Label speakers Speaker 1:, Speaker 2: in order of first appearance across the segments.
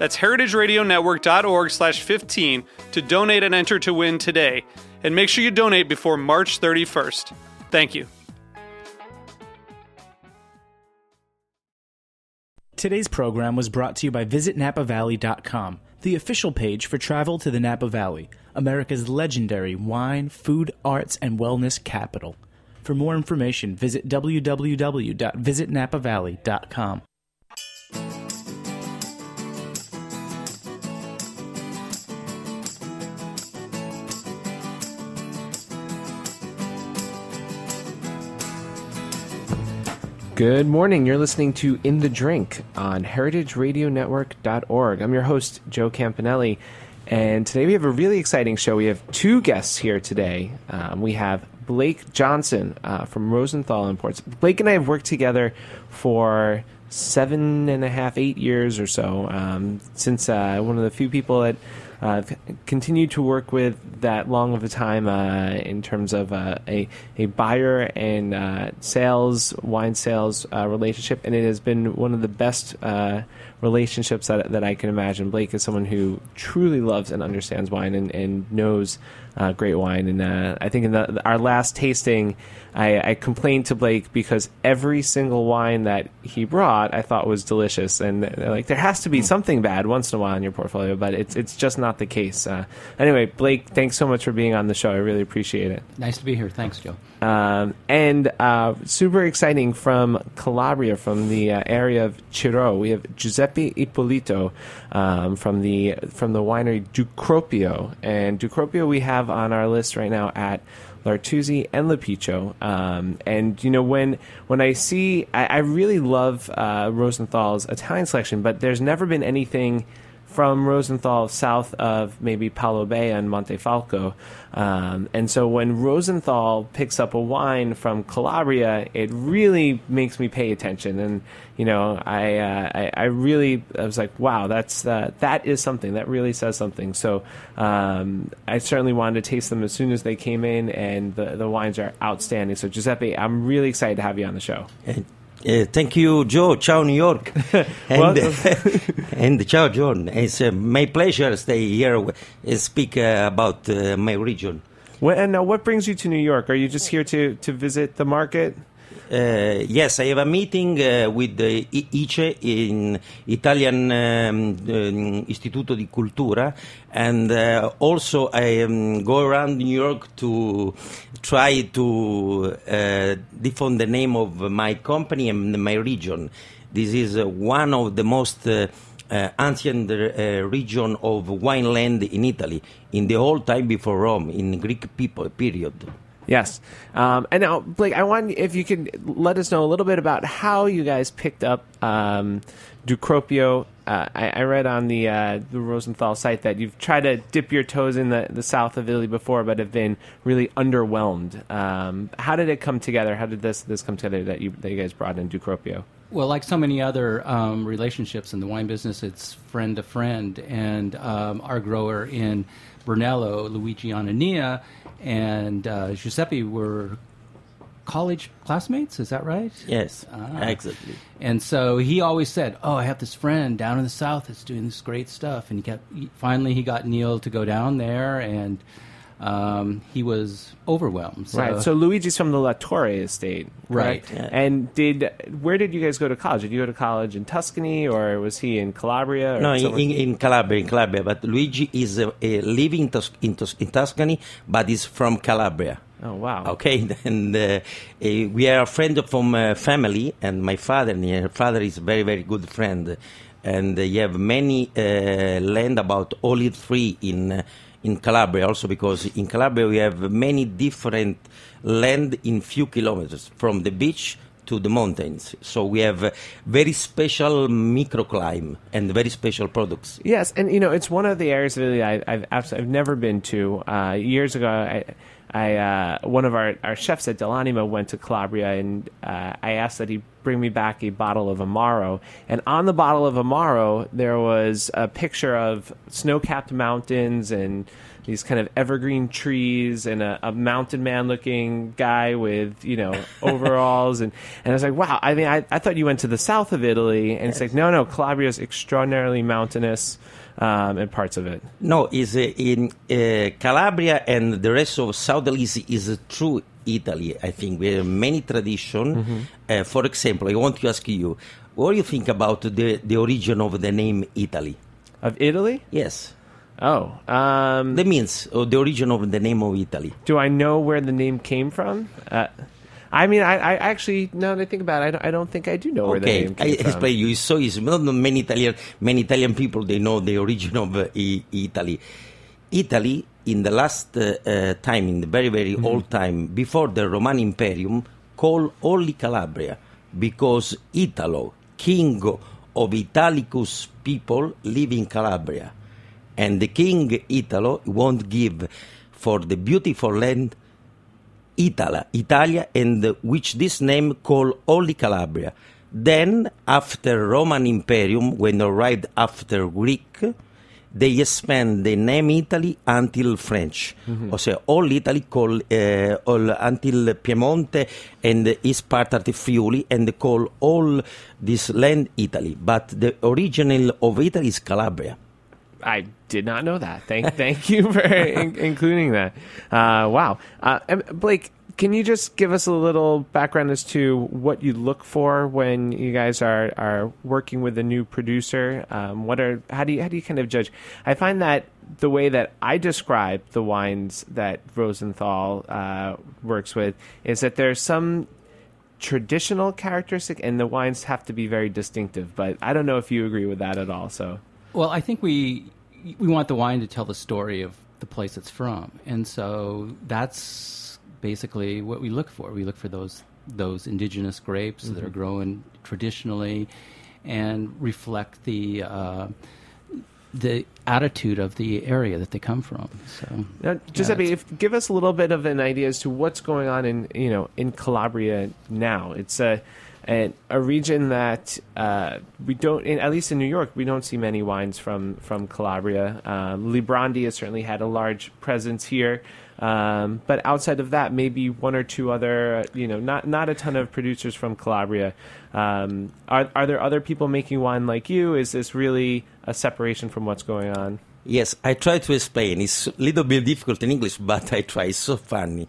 Speaker 1: That's heritageradionetwork.org slash 15 to donate and enter to win today. And make sure you donate before March 31st. Thank you.
Speaker 2: Today's program was brought to you by VisitNapaValley.com, the official page for travel to the Napa Valley, America's legendary wine, food, arts, and wellness capital. For more information, visit www.visitnapavalley.com.
Speaker 3: Good morning. You're listening to In the Drink on heritageradionetwork.org. I'm your host, Joe Campanale, and today we have a really exciting show. We have two guests here today. Um, we have Blake Johnson uh, from Rosenthal Imports. Blake and I have worked together for seven and a half, eight years or so, um, since uh, one of the few people that uh, continued to work with that long of a time uh, in terms of uh, a, a buyer and uh, sales, wine sales relationship, and it has been one of the best relationships that, that I can imagine. Blake is someone who truly loves and understands wine and, and knows uh, great wine. And uh, I think in the, our last tasting, I, I, complained to Blake because every single wine that he brought I thought was delicious. And like, there has to be something bad once in a while in your portfolio, but it's it's just not the case. Uh, anyway, Blake, thanks so much for being on the show. I really appreciate it.
Speaker 4: Nice to be here. Thanks, Joe.
Speaker 3: Um, and uh, super exciting from Calabria, from the uh, area of Ciro. We have Giuseppe Ippolito um, from the from the winery Du Cropio, and Du Cropio we have on our list right now at L'Artusi and L'Apicio. Um, and you know when when I see, I, I really love uh, Rosenthal's Italian selection, but there's never been anything from Rosenthal south of maybe Paolo Bea and Montefalco. Um, and so when Rosenthal picks up a wine from Calabria, it really makes me pay attention. And, you know, I, uh, I, I, really, I was like, wow, that's, uh, that is something that really says something. So um, I certainly wanted to taste them as soon as they came in, and the, the wines are outstanding. So, Giuseppe, I'm really excited to have you on the show.
Speaker 5: Uh, thank you, Joe. Ciao, New York. and, and ciao, John. It's uh, my pleasure to stay here and speak uh, about uh, my region.
Speaker 3: Well, and now, what brings you to New York? Are you just here to, to visit the market?
Speaker 5: Uh, yes, I have a meeting uh, with the ICE in Italian um, um, Istituto di Cultura, and uh, also I um, go around New York to try to uh, defend the name of my company and my region. This is uh, one of the most uh, ancient region of wine land in Italy, in the whole time before Rome, in Greek people period.
Speaker 3: Yes. Um, and now, Blake, I want if you could let us know a little bit about how you guys picked up um, Du Cropio. Uh, I, I, read on the uh, the Rosenthal site that you've tried to dip your toes in the, the south of Italy before, but have been really underwhelmed. Um, how did it come together? How did this this come together that you that you guys brought in Du Cropio?
Speaker 4: Well, like so many other um, relationships in the wine business, it's friend to friend. And um, our grower in Brunello, Luigi Anania, and uh, Giuseppe were college classmates. Is that right?
Speaker 5: Yes, ah. exactly.
Speaker 4: And so he always said, "Oh, I have this friend down in the south that's doing this great stuff." And he kept. Finally, he got Neil to go down there, and um, he was overwhelmed. So.
Speaker 3: Right. So Luigi's from the La Torre estate,
Speaker 4: right?
Speaker 3: right? Yeah. And did where did you guys go to college? Did you go to college in Tuscany, or was he in Calabria?
Speaker 5: no, in, in, Calabria, in Calabria. But Luigi is uh, living in, Tus- in, Tus- in Tuscany, but is from Calabria.
Speaker 3: Oh wow.
Speaker 5: Okay, and uh, uh, we are a friend from uh, family, and my father, and her father is very, very good friend, and uh, you have many uh, land about olive tree in uh, in Calabria, also because in Calabria we have many different land in few kilometers from the beach to the mountains. So we have very special microclimate and very special products.
Speaker 3: Yes, and you know it's one of the areas Italy I, I've I've never been to. Uh, years ago, I, I uh, one of our, our chefs at dell'anima went to Calabria, and uh, I asked that he bring me back a bottle of Amaro. And on the bottle of Amaro, there was a picture of snow-capped mountains and these kind of evergreen trees and a, a mountain man looking guy with you know overalls. And, and I was like wow I mean I, I thought you went to the south of Italy. And it's like no no Calabria is extraordinarily mountainous um, and parts of it
Speaker 5: No, is uh, in uh, Calabria and the rest of South Italy is true Italy. I think we have many tradition. Uh, for example, I want to ask you, what do you think about the the origin of the name Italy?
Speaker 3: of Italy
Speaker 5: Yes,
Speaker 3: oh um,
Speaker 5: the means or the origin of the name of Italy.
Speaker 3: do I know where the name came from uh, I mean I, I actually now that I think about it I don't, I don't think I do know where the
Speaker 5: Okay,
Speaker 3: name
Speaker 5: I
Speaker 3: came from
Speaker 5: explain you. It's so easy. Not many Italian, many Italian people they know the origin of uh, Italy. Italy, in the last uh, uh, time, in the very very
Speaker 3: Mm-hmm.
Speaker 5: old time, before the Roman Imperium, called only Calabria because Italo, king of Italicus people, live in Calabria, and the king Italo won't give for the beautiful land Itala, Italia, and which this name called only Calabria. Then, after Roman Imperium, when arrived after Greek, they expand the name Italy until French.
Speaker 3: Mm-hmm.
Speaker 5: O sea, all Italy call uh, all until Piemonte and east part of the Friuli, and call all this land Italy. But the original of Italy is Calabria.
Speaker 3: I did not know that. Thank, thank you for in, including that. Uh, wow, uh, Blake, can you just give us a little background as to what you look for when you guys are, are working with a new producer? Um, what are how do you how do you kind of judge? I find that the way that I describe the wines that Rosenthal uh, works with is that there's some traditional characteristic and the wines have to be very distinctive but i don't know if you agree with that at all so
Speaker 4: Well, I think we we want the wine to tell the story of the place it's from, and so that's basically what we look for. We look for those those indigenous grapes that are grown traditionally, and reflect the uh, the attitude of the area that they come from. So,
Speaker 3: Now, Giuseppe,
Speaker 4: it's-
Speaker 3: if, give us a little bit of an idea as to what's going on in you know in Calabria now. It's a a, a region that uh, we don't, in, at least in New York, we don't see many wines from from Calabria. Um, Librandi has certainly had a large presence here, um, but outside of that, maybe one or two other, uh, you know, not not a ton of producers from Calabria. Um, are are there other people making wine like you? Is this really a separation from what's going on?
Speaker 5: Yes, I try to explain. It's a little bit difficult in English, but I try. It's so funny.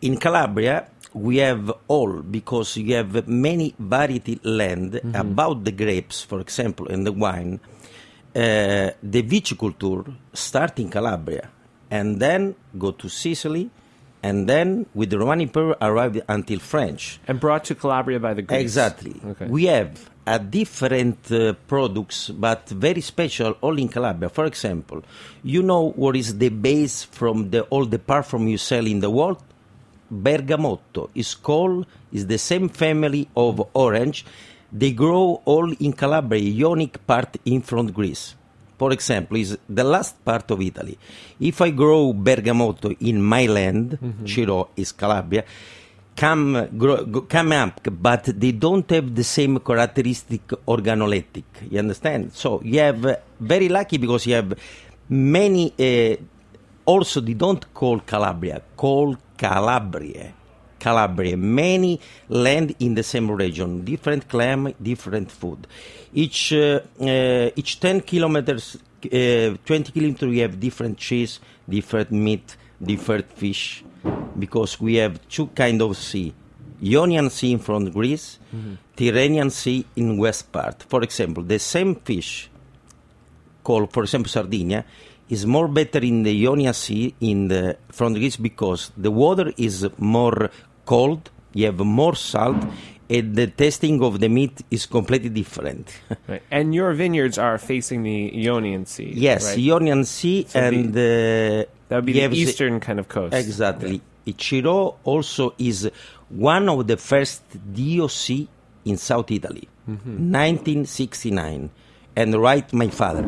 Speaker 5: In Calabria, we have all because you have many variety land about the grapes, for example, and the wine. Uh, the viticulture start in Calabria and then go to Sicily, and then with the Roman Empire arrived until French.
Speaker 3: And brought to Calabria by the Greeks.
Speaker 5: Exactly.
Speaker 3: Okay.
Speaker 5: We have a different uh, products, but very special, all in Calabria. For example, you know what is the base from the all the perfume you sell in the world? Bergamotto is called is the same family of orange. They grow all in Calabria, Ionic part in front Greece. For example, is the last part of Italy. If I grow Bergamotto in my land, Ciro is Calabria, come grow, come up, but they don't have the same characteristic organoleptic. You understand? So you have uh, very lucky because you have many. Uh, also, they don't call Calabria, call Calabria. Calabria, many land in the same region, different climate, different food. Each uh, uh, each ten kilometers, uh, twenty kilometers, we have different cheese, different meat, different fish, because we have two kind of sea: Ionian Sea in front Greece, Tyrrhenian Sea in west part. For example, the same fish called, for example, Sardinia, is more better in the Ionia Sea in the from Greece because the water is more cold. You have more salt, and the tasting of the meat is completely different.
Speaker 3: Right. And your vineyards are facing the Ionian Sea.
Speaker 5: yes,
Speaker 3: right?
Speaker 5: Ionian Sea
Speaker 3: So
Speaker 5: and uh,
Speaker 3: that would be the
Speaker 5: the-
Speaker 3: eastern kind of coast.
Speaker 5: Exactly. Ciro also is one of the first DOC in South Italy,
Speaker 3: Mm-hmm.
Speaker 5: 1969, and right my father.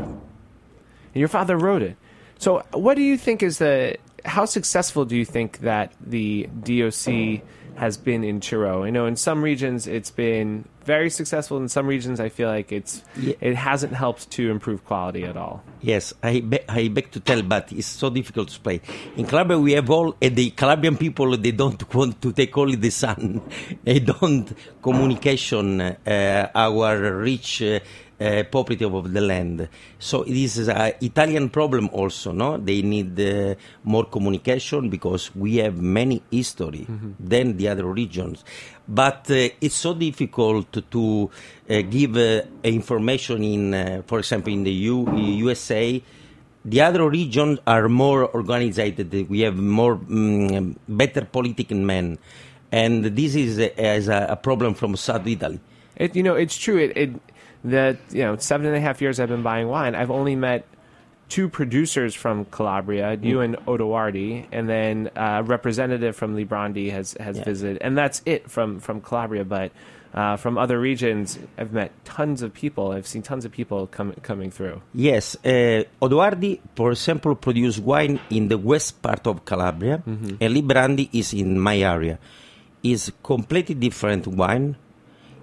Speaker 3: And your father wrote it. So, what do you think is the? How successful do you think that the DOC has been in Ciro? I know in some regions it's been very successful. In some regions, I feel like it's
Speaker 5: Yeah.
Speaker 3: it hasn't helped to improve quality at all.
Speaker 5: Yes, I, be- I beg to tell, but it's so difficult to explain. In Calabria, we have all, and the Calabrian people, they don't want to take only the sun. They don't communication uh, our rich uh, uh, property of the land. So it is an Italian problem also, no? They need uh, more communication because we have many history than the other regions. But uh, it's so difficult to give information in, for example, in the U- USA. The other regions are more organized. We have more mm, better political men, and this is a, as a, a problem from South Italy.
Speaker 3: It, you know, it's true. It, it that you know, seven and a half years I've been buying wine. I've only met two producers from Calabria, you and Odoardi, and then a representative from Librandi has has
Speaker 5: Yeah.
Speaker 3: visited, and that's it from from Calabria. But uh, from other regions, I've met tons of people. I've seen tons of people com- coming through.
Speaker 5: Yes, uh, Odoardi, for example, produce wine in the west part of Calabria, and Librandi is in my area. Is completely different wine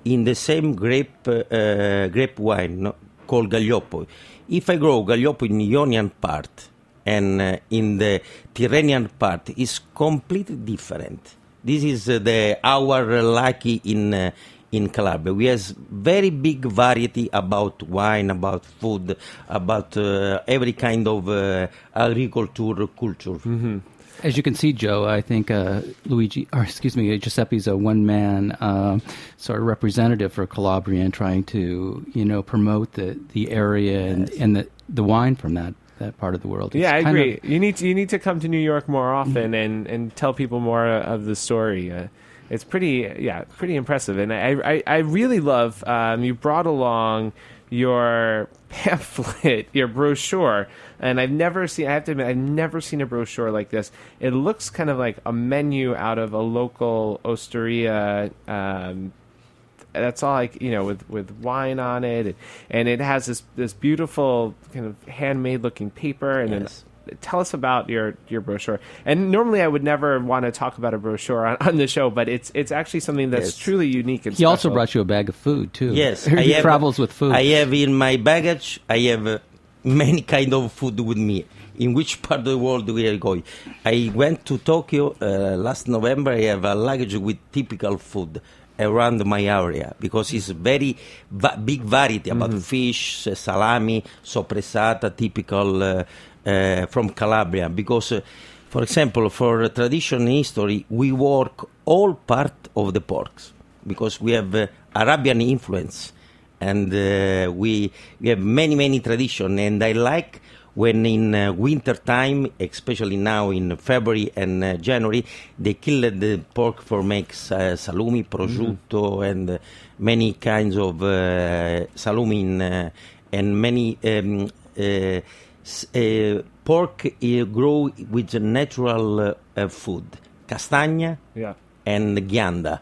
Speaker 5: in the same grape uh, uh, grape wine no, called Gaglioppo. If I grow Gaglioppo in Ionian part and uh, in the Tyrrhenian part, is completely different. This is uh, the our lucky in uh, in Calabria. We have very big variety about wine, about food, about uh, every kind of agriculture culture.
Speaker 4: As you can see, Joe, I think uh, Luigi, or excuse me, Giuseppe's a one-man um, sort of representative for Calabria and trying to, you know, promote the, the area and, and the, the wine from that, that part of the world. It's
Speaker 3: yeah, I agree.
Speaker 4: of-
Speaker 3: you need to you need to come to New York more often and and tell people more of the story. Uh, it's pretty yeah pretty impressive, and I I, I really love um, you brought along your pamphlet, your brochure, and I've never seen. I have to admit, I've never seen a brochure like this. It looks kind of like a menu out of a local osteria. Um, that's all like you know with with wine on it and it has this this beautiful kind of handmade looking paper and
Speaker 5: Yes.
Speaker 3: then tell us about your your brochure and normally i would never want to talk about a brochure on, on the show but it's it's actually something that's
Speaker 5: Yes.
Speaker 3: truly unique and
Speaker 4: He also brought you a bag of food too.
Speaker 5: Yes,
Speaker 4: he
Speaker 5: I have,
Speaker 4: travels with food.
Speaker 5: I have in my baggage. I have uh, many kind of food with me. In which part of the world we are going? I went to Tokyo uh, last November. I have a luggage with typical food around my area because it's very va- big variety about fish, uh, salami, soppressata, typical uh, uh, from Calabria. Because, uh, for example, for tradition history, we work all part of the porks because we have uh, Arabian influence and uh, we we have many many tradition. And I like when in uh, winter time especially now in February and uh, January they kill the pork for makes uh, salumi prosciutto and uh, many kinds of uh, salumi in, and many um, pork grow with natural food. Castagna
Speaker 3: yeah.
Speaker 5: and ghianda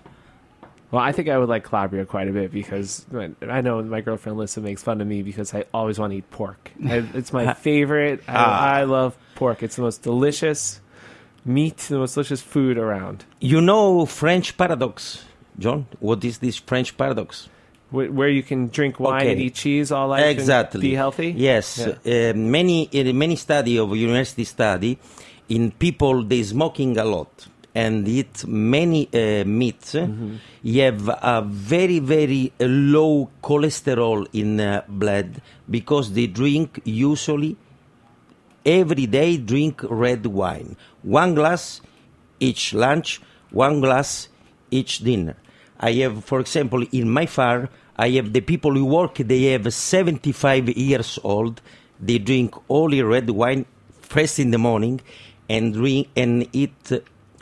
Speaker 3: well i think i would like calabria quite a bit because i know my girlfriend lisa makes fun of me because i always want to eat pork I, it's my favorite
Speaker 5: Ah.
Speaker 3: I, I love pork it's the most delicious meat the most delicious food around
Speaker 5: You know French paradox, John? What is this French paradox?
Speaker 3: Wh- where you can drink wine
Speaker 5: Okay.
Speaker 3: and eat cheese all life
Speaker 5: exactly.
Speaker 3: and be healthy
Speaker 5: Yes.
Speaker 3: Yeah.
Speaker 5: Uh, many in many study of university study in people they smoking a lot and eat many uh, meats.
Speaker 3: Mm-hmm.
Speaker 5: You have a very very low cholesterol in uh, blood because they drink usually every day drink red wine. One glass each lunch, one glass each dinner. I have, for example, in my farm, I have the people who work, they have 75 years old, they drink only red wine first in the morning and drink and eat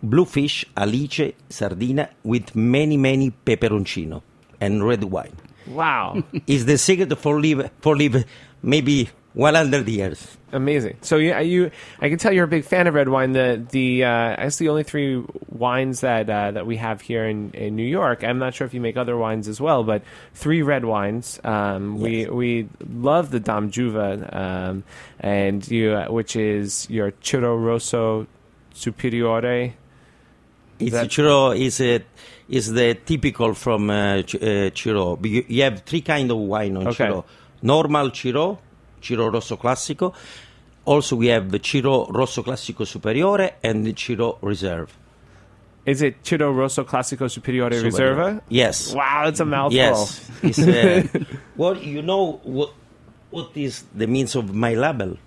Speaker 5: bluefish, alice, sardina with many many peperoncino and red wine.
Speaker 3: Wow.
Speaker 5: is the secret for live for live maybe 100 years.
Speaker 3: Amazing. So you, you, I can tell you're a big fan of red wine. The the uh, that's the only three wines that uh, that we have here in, in New York. I'm not sure if you make other wines as well, but three red wines. Um, We we love the Dom Giuvà, um, and you, uh, which is your Ciro Rosso Superiore.
Speaker 5: It's
Speaker 3: That-
Speaker 5: Ciro is a, is the typical from uh, ch- uh, Ciro. You, you have three kind of wine on
Speaker 3: Okay.
Speaker 5: Ciro: normal Ciro, Ciro rosso classico. Also, we have the Ciro rosso classico superiore and the Ciro reserve.
Speaker 3: Is it Ciro Rosso Classico Superiore Reserva?
Speaker 5: Yes.
Speaker 3: Wow, it's a mouthful.
Speaker 5: Yes. Uh, well, you know what what is the means of my label?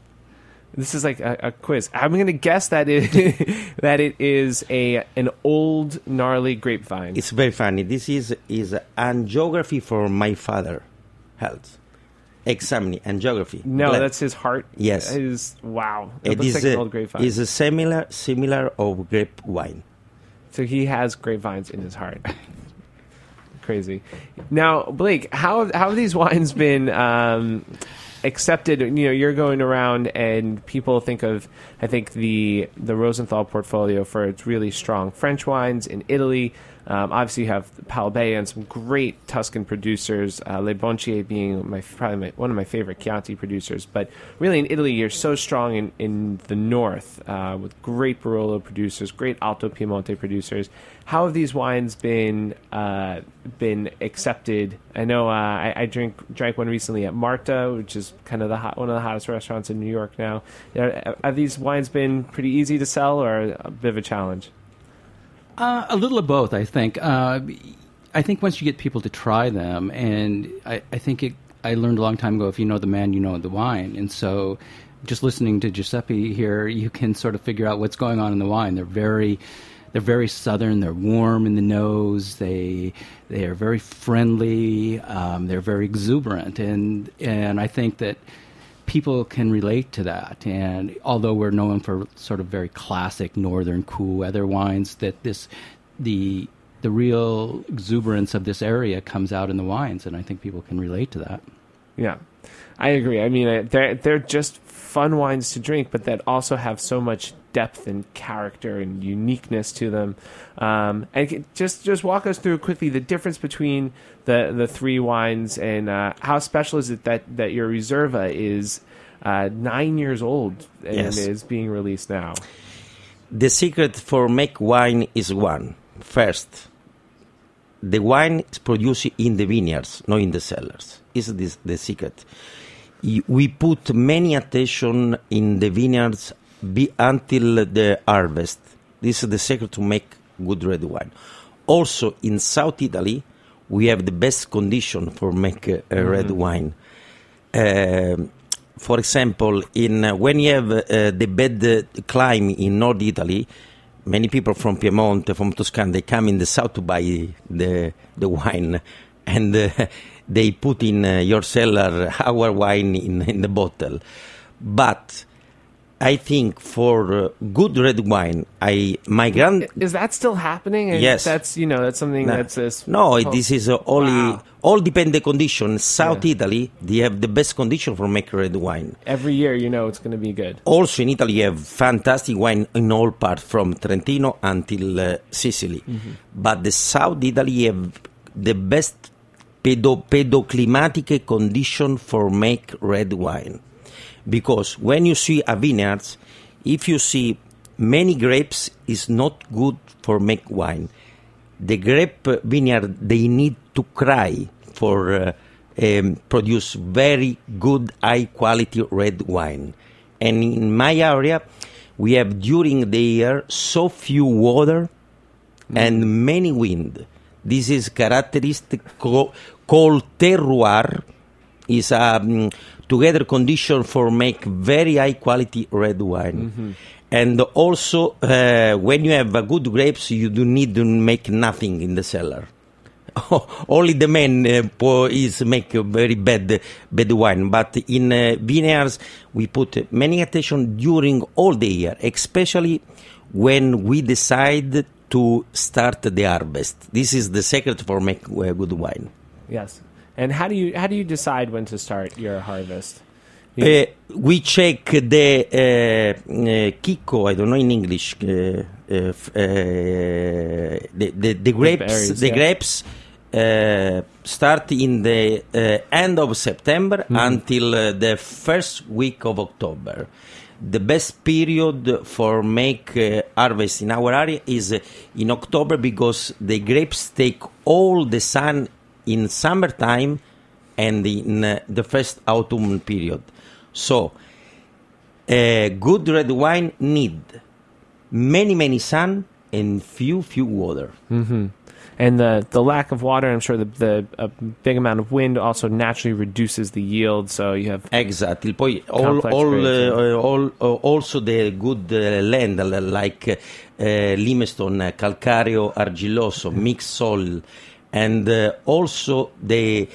Speaker 3: This is like a, a quiz. I'm going to guess that it that it is a an old gnarly grapevine.
Speaker 5: It's very funny. This is is angiography for my father, health, examining angiography.
Speaker 3: no, that's his heart.
Speaker 5: Yes.
Speaker 3: It is wow. It,
Speaker 5: It
Speaker 3: looks
Speaker 5: is
Speaker 3: like an
Speaker 5: a,
Speaker 3: old grapevine.
Speaker 5: is a similar similar of grape wine.
Speaker 3: so he has grapevines in his heart. Crazy. Now, Blake, how how have these wines been um, accepted? You know, you're going around and people think of, I think the the Rosenthal portfolio for its really strong French wines in Italy. Um, obviously, you have Paolo Bea and some great Tuscan producers. Uh, Le Boncie being my probably my, one of my favorite Chianti producers. But really, in Italy, you're so strong in in the north uh, with great Barolo producers, great Alto Piemonte producers. How have these wines been uh, been accepted? I know uh, I, I drink drank one recently at Marta, which is kind of the hot, one of the hottest restaurants in New York now. Are, have these wines been pretty easy to sell, or a bit of a challenge?
Speaker 4: Uh, a little of both, I think. Uh, I think once you get people to try them, and I, I think it, I learned a long time ago if you know the man, you know the wine. And so just listening to Giuseppe here, you can sort of figure out what's going on in the wine. They're very. They're very southern. They're warm in the nose. They they are very friendly. Um, they're very exuberant, and and I think that people can relate to that. And although we're known for sort of very classic northern cool weather wines, that this the the real exuberance of this area comes out in the wines, and I think people can relate to that.
Speaker 3: Yeah, I agree. I mean, they're they're just fun wines to drink, but that also have so much depth and character and uniqueness to them. Um, and just just walk us through quickly the difference between the the three wines and uh, how special is it that that your Reserva is uh, nine years old and
Speaker 5: Yes.
Speaker 3: is being released now.
Speaker 5: The secret for make wine is one. First, the wine is produced in the vineyards, not in the cellars. Is this the secret? We put many attention in the vineyards be, until the harvest. This is the secret to make good red wine. Also, in South Italy, we have the best condition for make uh, a red wine. Um for example, in uh, when you have uh, the bad uh, climate in North Italy, many people from Piemonte, from Tuscany, they come in the south to buy the the wine, and uh, they put in uh, your cellar our wine in, in the bottle. But I think for uh, good red wine, I my grand
Speaker 3: Is that still happening? And
Speaker 5: Yes.
Speaker 3: that's you know that's something
Speaker 5: no,
Speaker 3: that's this.
Speaker 5: no, this is uh, only
Speaker 3: Wow.
Speaker 5: all depend the condition. South Italy, they have the best condition for make red wine.
Speaker 3: every year you know it's going to be good.
Speaker 5: Also in Italy, you have fantastic wine in all parts, from Trentino until uh, Sicily. But the South Italy have the best pedo- pedoclimatic condition for make red wine. Because when you see a vineyard, if you see many grapes, is not good for make wine. The grape vineyard they need to cry for uh, um, produce very good high quality red wine. And in my area, we have during the year so few water and many wind. This is characteristic called terroir. Is a um, together condition for make very high quality red wine. And also, uh, when you have a good grapes, you do need to make nothing in the cellar. only the men uh, is make a very bad bad wine. But in uh, vineyards, we put many attention during all the year, especially when we decide to start the harvest. This is the secret for make uh, good wine.
Speaker 3: Yes. And how do you how do you decide when to start your harvest?
Speaker 5: Uh, we check the uh, uh, Kiko, I don't know in English, the, the, the grapes,
Speaker 3: berries,
Speaker 5: the
Speaker 3: yeah.
Speaker 5: grapes uh, start in the end of September until uh, the first week of October. The best period for make uh, harvest in our area is in October because the grapes take all the sun in summertime and in uh, the first autumn period. So, a good red wine need many many sun and few few water. Mhm.
Speaker 3: And the the lack of water, I'm sure the the a big amount of wind also naturally reduces the yield. So you have
Speaker 5: Exactly. All, all, uh, all, uh, also the good uh, land uh, like uh, limestone, uh, calcareo, argilloso, mixed soil, and uh, also the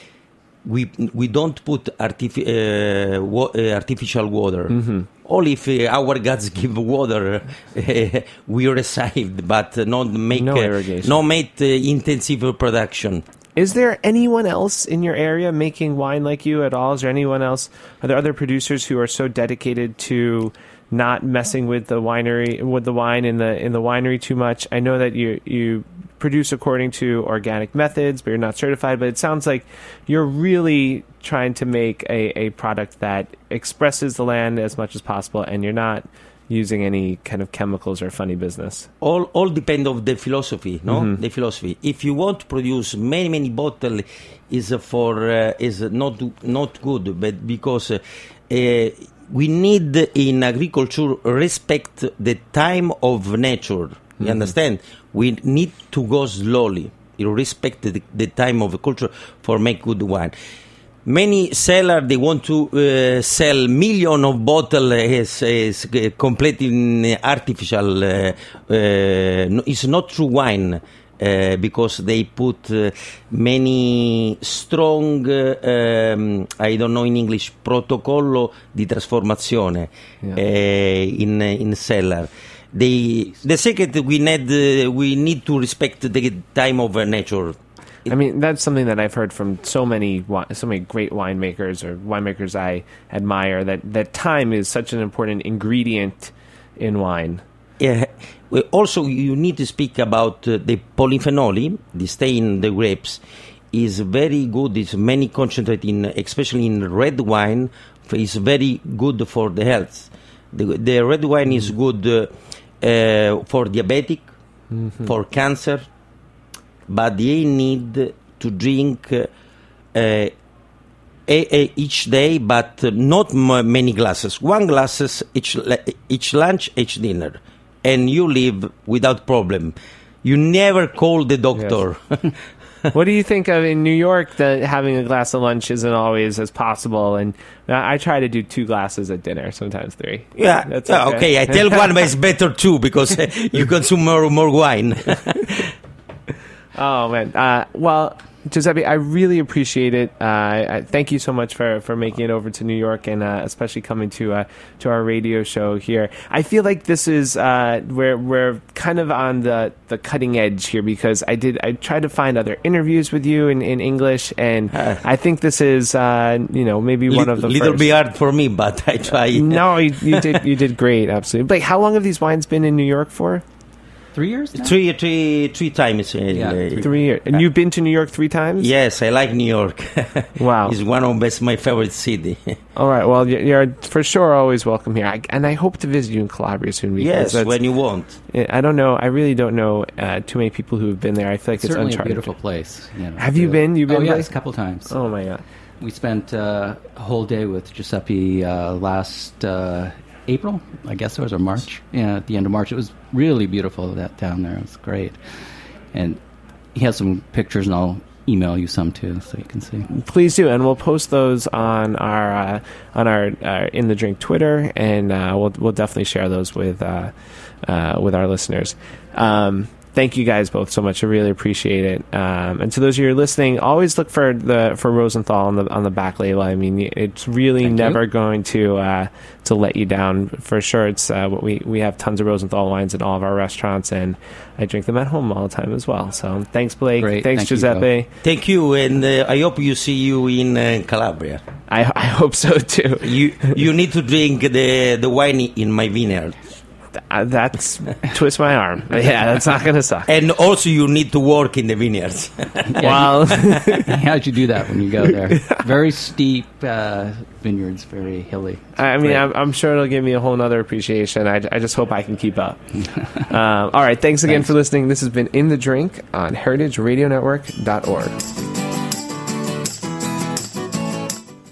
Speaker 5: we we don't put artifi- uh, wa- uh, artificial water.
Speaker 3: Mm-hmm.
Speaker 5: Only if uh, our gods give water, we receive, but not make
Speaker 3: No
Speaker 5: uh,
Speaker 3: irrigation.
Speaker 5: no make uh, intensive production.
Speaker 3: Is there anyone else in your area making wine like you at all? Is there anyone else? Are there other producers who are so dedicated to not messing with the winery with the wine in the in the winery too much? I know that you you produce according to organic methods, but you're not certified. But it sounds like you're really trying to make a, a product that expresses the land as much as possible, and you're not using any kind of chemicals or funny business.
Speaker 5: all all depend of the philosophy no
Speaker 3: Mm-hmm.
Speaker 5: the philosophy if you want to produce many many bottle is for uh, is not not good but because uh, uh, we need in agriculture respect the time of nature. You understand? We need to go slowly. You respect the, the time of culture for make good wine. Many seller they want to uh, sell million of bottle is, is completely artificial uh, uh, it's not true wine uh, because they put uh, many strong uh, um, I don't know in English protocollo di trasformazione uh, in in cellar. They, the second we need uh, we need to respect the time of nature.
Speaker 3: I mean, that's something that I've heard from so many so many great winemakers or winemakers I admire that that time is such an important ingredient in wine.
Speaker 5: Yeah. Also, you need to speak about uh, the polyphenol, the stay in the grapes, is very good. It's many concentrate in, especially in red wine, is very good for the health. The, the red wine is good uh, uh, for diabetic, for cancer, but they need to drink uh, uh, a, a, each day, but not m- many glasses. One glasses each each lunch, each dinner, and you live without problem. You never call the doctor.
Speaker 3: what do you think of in New York that having a glass of lunch isn't always as possible? And I I try to do two glasses at dinner, sometimes three.
Speaker 5: yeah,
Speaker 3: That's okay.
Speaker 5: okay. I tell one, but it's better too because uh, you consume more more wine.
Speaker 3: Oh man. Uh, well, Giuseppe, I really appreciate it. Uh, I, I thank you so much for, for making it over to New York and uh, especially coming to uh, to our radio show here. I feel like this is uh, we're we're kind of on the, the cutting edge here because I did I tried to find other interviews with you in, in English and I think this is uh, you know maybe one of the
Speaker 5: little
Speaker 3: first.
Speaker 5: bit hard for me, but I try.
Speaker 3: No, you, you did you did great, absolutely. Blake, how long have these wines been in New York for?
Speaker 4: Three years now?
Speaker 5: Three, three, three times. uh,
Speaker 4: Yeah,
Speaker 5: uh,
Speaker 4: three-
Speaker 3: Three years, and you've been to New York three times.
Speaker 5: Yes, I like New York.
Speaker 3: Wow.
Speaker 5: it's one of best my favorite city.
Speaker 3: All right. Well, you're, you're for sure always welcome here, I, and I hope to visit you in Calabria soon. Because
Speaker 5: yes, when you want.
Speaker 3: I don't know. I really don't know uh, too many people who have been there. I feel like it's
Speaker 4: Certainly a beautiful place. You know,
Speaker 3: Have you been? You've been,
Speaker 4: Oh,
Speaker 3: Blake?
Speaker 4: yes, a couple times.
Speaker 3: Oh my god.
Speaker 4: We spent uh, a whole day with Giuseppe uh, last uh, April, I guess it was, or March. Yeah, at the end of March. It was really beautiful that down there. It was great. And he has some pictures, and I'll email you some too, so you can see.
Speaker 3: Please do, and we'll post those on our uh, on our uh, in the drink Twitter, and uh, we'll we'll definitely share those with uh, uh, with our listeners. Um, thank you guys both so much. I really appreciate it. Um, and to those of you who are listening, always look for the for Rosenthal on the on the back label. I mean, it's really
Speaker 4: Thank you.
Speaker 3: never going to uh, to let you down for sure. It's uh, what we we have tons of Rosenthal wines in all of our restaurants, and I drink them at home all the time as well. So thanks, Blake.
Speaker 4: Great.
Speaker 3: Thanks,
Speaker 4: Thank you,
Speaker 3: Giuseppe.
Speaker 5: Thank you, and uh, I hope you see you in uh, Calabria.
Speaker 3: I I hope so too.
Speaker 5: You you need to drink the the wine in my vineyard,
Speaker 3: that's twist my arm. Yeah, that's not gonna suck.
Speaker 5: and also you need to work in the vineyards.
Speaker 3: Well,
Speaker 4: How'd you do that when you go there? Very steep uh, vineyards, very hilly.
Speaker 3: I mean, I'm, I'm sure it'll give me a whole nother appreciation. I, I just hope I can keep up. um, all right. Thanks again
Speaker 4: Thanks.
Speaker 3: for listening. This has been In the Drink on heritageradionetwork.org.